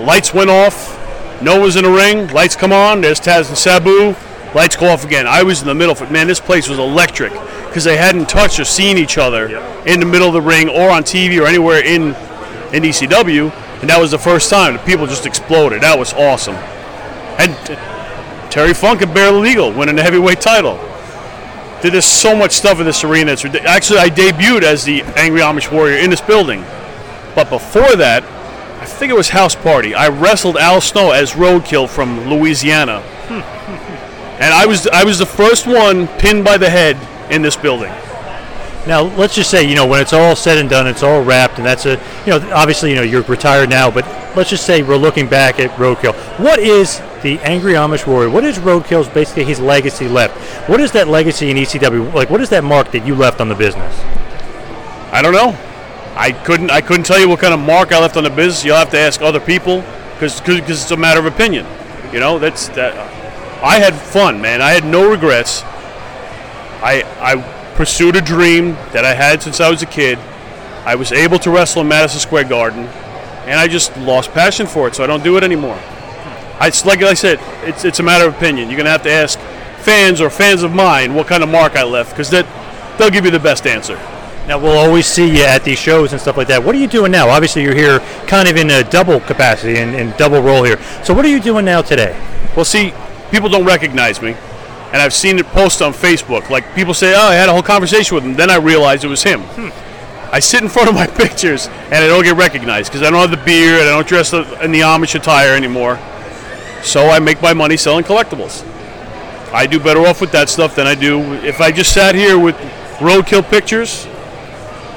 Lights went off. No Noah's in the ring. Lights come on. There's Taz and Sabu. Lights go off again. I was in the middle. of it. Man, this place was electric because they hadn't touched or seen each other in the middle of the ring or on TV or anywhere in in ECW, and that was the first time. The people just exploded. That was awesome. And Terry Funk and Barely Legal winning the heavyweight title. Did there's so much stuff in this arena. It's ridiculous. Actually, I debuted as the Angry Amish Warrior in this building, but before that, I think it was House Party. I wrestled Al Snow as Roadkill from Louisiana, hmm. And I was I was the first one pinned by the head in this building. Now, let's just say, you know, when it's all said and done, it's all wrapped, and that's a, you know, obviously, you know, you're retired now, but let's just say we're looking back at Roadkill. What is the Angry Amish Warrior? What is Roadkill's basically his legacy left? What is that legacy in ECW? Like, what is that mark that you left on the business? I don't know. I couldn't. I couldn't tell you what kind of mark I left on the business. You'll have to ask other people because it's a matter of opinion. You know, that's that. I had fun, man. I had no regrets. I I pursued a dream that I had since I was a kid. I was able to wrestle in Madison Square Garden, and I just lost passion for it, so I don't do it anymore. I, it's like I said, it's it's a matter of opinion. You're gonna have to ask fans or fans of mine what kind of mark I left, because that they'll give you the best answer. Now we'll always see you at these shows and stuff like that. What are you doing now? Obviously, you're here kind of in a double capacity and, and double role here. So what are you doing now today? Well, see, people don't recognize me, and I've seen it post on Facebook. Like people say, "Oh, I had a whole conversation with him." Then I realized it was him. I sit in front of my (laughs) pictures and I don't get recognized because I don't have the beard. I don't dress in the Amish attire anymore. So I make my money selling collectibles. I do better off with that stuff than I do if I just sat here with roadkill pictures.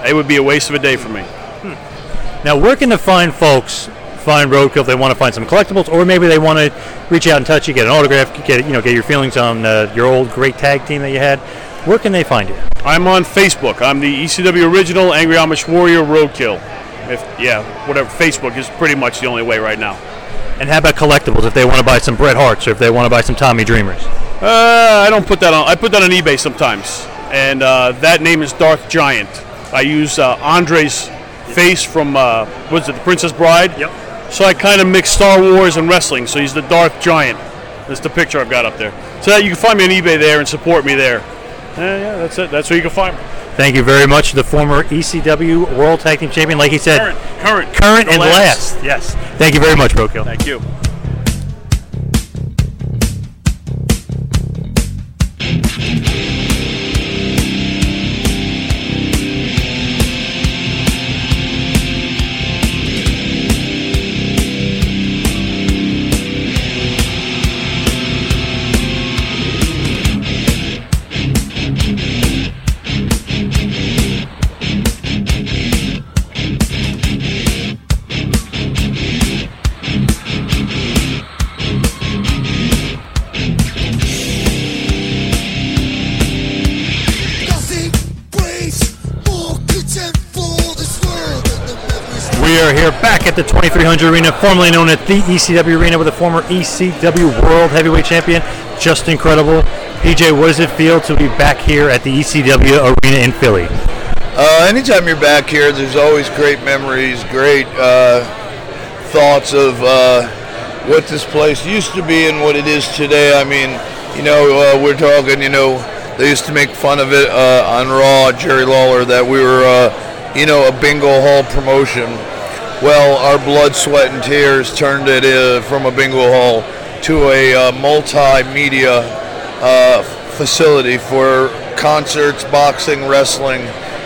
It would be a waste of a day for me. Hmm. Now, where can the fine folks find Roadkill if they want to find some collectibles, or maybe they want to reach out and touch you, get an autograph, get you know, get your feelings on uh, your old great tag team that you had? Where can they find you? I'm on Facebook. I'm the ECW original Angry Amish Warrior Roadkill. If yeah, whatever. Facebook is pretty much the only way right now. And how about collectibles? If they want to buy some Bret Harts, or if they want to buy some Tommy Dreamers? Uh, I don't put that on. I put that on eBay sometimes, and uh, that name is Darth Giant. I use uh, Andre's face from uh, what's it, The Princess Bride. Yep. So I kind of mix Star Wars and wrestling. So he's the Darth Giant. That's the picture I've got up there. So that you can find me on eBay there and support me there. Yeah, yeah, that's it. That's where you can find me. Thank you very much, the former ECW World Tag Team Champion. Like he said, Current, current, current and last. last. Yes. Thank you very much, Roadkill. Thank you. At the 2300 Arena, formerly known as the ECW Arena, with a former ECW World Heavyweight Champion. Justin Credible. PJ, what does it feel to be back here at the ECW Arena in Philly? Uh, anytime you're back here, there's always great memories, great uh, thoughts of uh, what this place used to be and what it is today. I mean, you know, uh, we're talking, you know, they used to make fun of it uh, on Raw, Jerry Lawler, that we were, uh, you know, a bingo hall promotion. Well, our blood, sweat, and tears turned it uh, from a bingo hall to a uh, multimedia uh, facility for concerts, boxing, wrestling,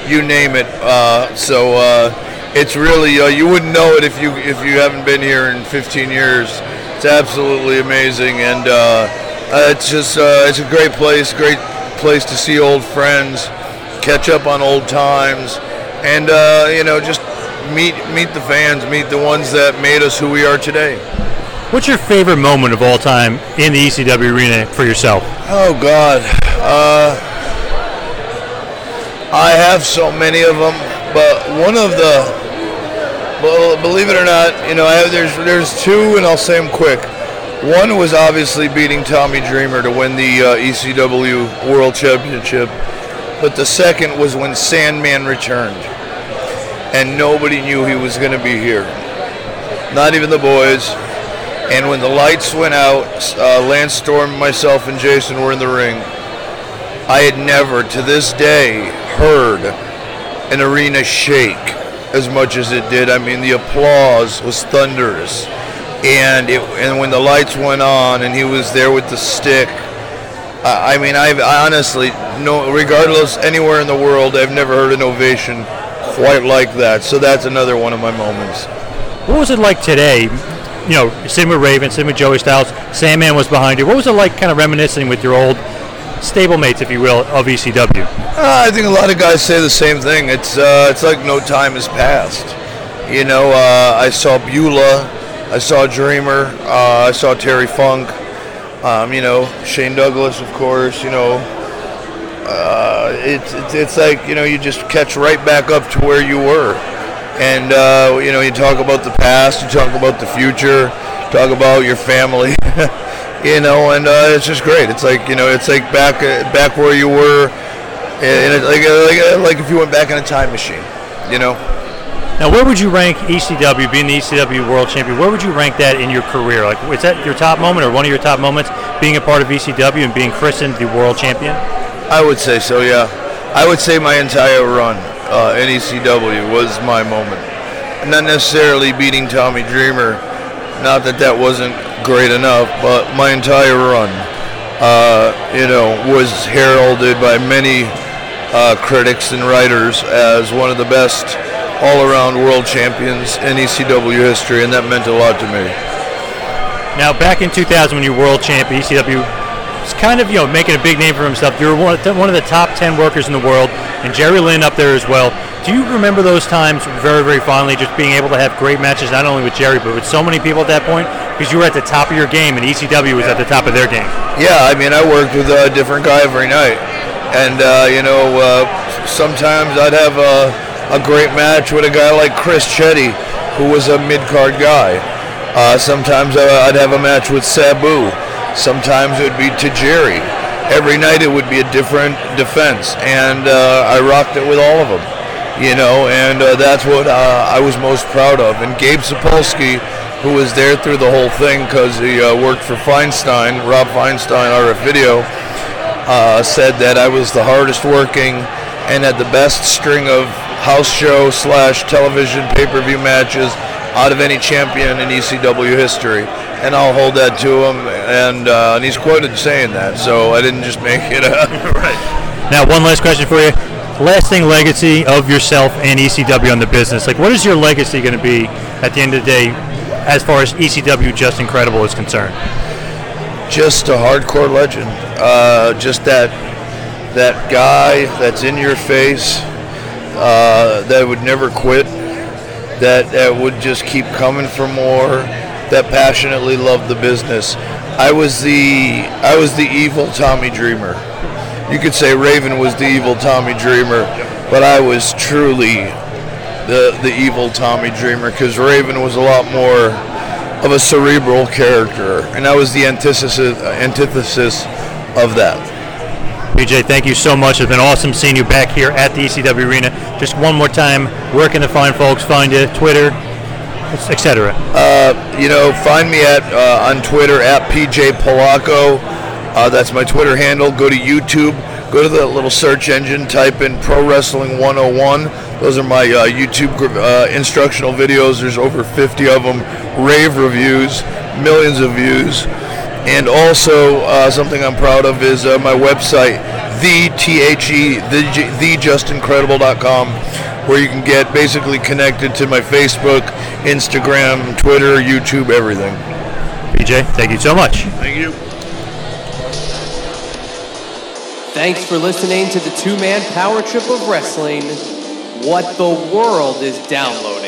you name it. Uh, so uh, it's really uh, you wouldn't know it if you if you haven't been here in 15 years. It's absolutely amazing, and it's just it's a great place, great place to see old friends, catch up on old times, and you know just meet meet the fans, meet the ones that made us who we are today. What's your favorite moment of all time in the ECW arena for yourself? Oh God, uh, I have so many of them, but one of the, well, believe it or not, you know, I have, there's there's two, and I'll say them quick. One was obviously beating Tommy Dreamer to win the uh, ECW World Championship, but the second was when Sandman returned, and nobody knew he was going to be here, not even the boys. And when the lights went out, uh, Lance Storm, myself, and Jason were in the ring. I had never, to this day, heard an arena shake as much as it did. I mean, the applause was thunderous, and it, and when the lights went on and he was there with the stick, I, I mean, I've I honestly, no, regardless anywhere in the world, I've never heard an ovation quite like that. So that's another one of my moments. What was it like today? You know, sitting with Raven, sitting with Joey Styles, Sandman was behind you. What was it like kind of reminiscing with your old stablemates, if you will, of ECW? Uh, I think a lot of guys say the same thing. It's uh, it's like no time has passed. You know, uh, I saw Beulah, I saw Dreamer, uh, I saw Terry Funk. Um, you know, Shane Douglas, of course. You know, uh, it's, it's it's like you know you just catch right back up to where you were, and uh, you know you talk about the past, you talk about the future, talk about your family. (laughs) you know, and uh, it's just great. It's like you know, it's like back uh, back where you were, and it, like, uh, like like if you went back in a time machine, you know. Now, where would you rank ECW, being the ECW World Champion? Where would you rank that in your career? Like, is that your top moment or one of your top moments, being a part of ECW and being christened the World Champion? I would say so. Yeah, I would say my entire run uh, in ECW was my moment. Not necessarily beating Tommy Dreamer, not that that wasn't great enough, but my entire run, uh, you know, was heralded by many uh, critics and writers as one of the best all-around world champions in ECW history, and that meant a lot to me. Now, back in 2000, when you were world champion, ECW kind of you know making a big name for himself. You were one of, the, one of the top 10 workers in the world, and Jerry Lynn up there as well. Do you remember those times very, very fondly, just being able to have great matches, not only with Jerry, but with so many people at that point? Because you were at the top of your game, and ECW was at the top of their game. Yeah, I mean, I worked with a different guy every night, and uh, you know, uh, sometimes I'd have a, a great match with a guy like Chris Chetti, who was a mid-card guy. Uh, sometimes uh, I'd have a match with Sabu. Sometimes it would be Tajiri. Every night it would be a different defense, and uh, I rocked it with all of them. You know, and uh, that's what uh, I was most proud of. And Gabe Sapolsky, who was there through the whole thing because he uh, worked for Feinstein, Rob Feinstein, RF Video, uh, said that I was the hardest working and had the best string of house show slash television pay-per-view matches out of any champion in ECW history. And I'll hold that to him, and, uh, and he's quoted saying that, so I didn't just make it up. (laughs) right. Now, one last question for you. Lasting legacy of yourself and ECW on the business. Like, what is your legacy going to be at the end of the day as far as ECW Justin Credible is concerned? just a hardcore legend. Uh, just that that guy that's in your face, uh, that would never quit, that that would just keep coming for more, that passionately loved the business. I was the I was the evil Tommy Dreamer. You could say Raven was the evil Tommy Dreamer, but I was truly the the evil Tommy Dreamer because Raven was a lot more of a cerebral character, and I was the antithesis antithesis of that. PJ, thank you so much. It's been awesome seeing you back here at the ECW Arena. Just one more time, where can the fine folks find you? Twitter, etc. Uh, you know, find me at uh, on Twitter at PJ Polaco. Uh, that's my Twitter handle. Go to YouTube. Go to the little search engine. Type in Pro Wrestling 101. Those are my uh, YouTube uh, instructional videos. There's over 50 of them. Rave reviews, millions of views. And also, uh, something I'm proud of is uh, my website, the T-H-E, the, thejustincredible.com, where you can get basically connected to my Facebook, Instagram, Twitter, YouTube, everything. PJ, thank you so much. Thank you. Thanks for listening to the two man power trip of wrestling. What the world is downloading.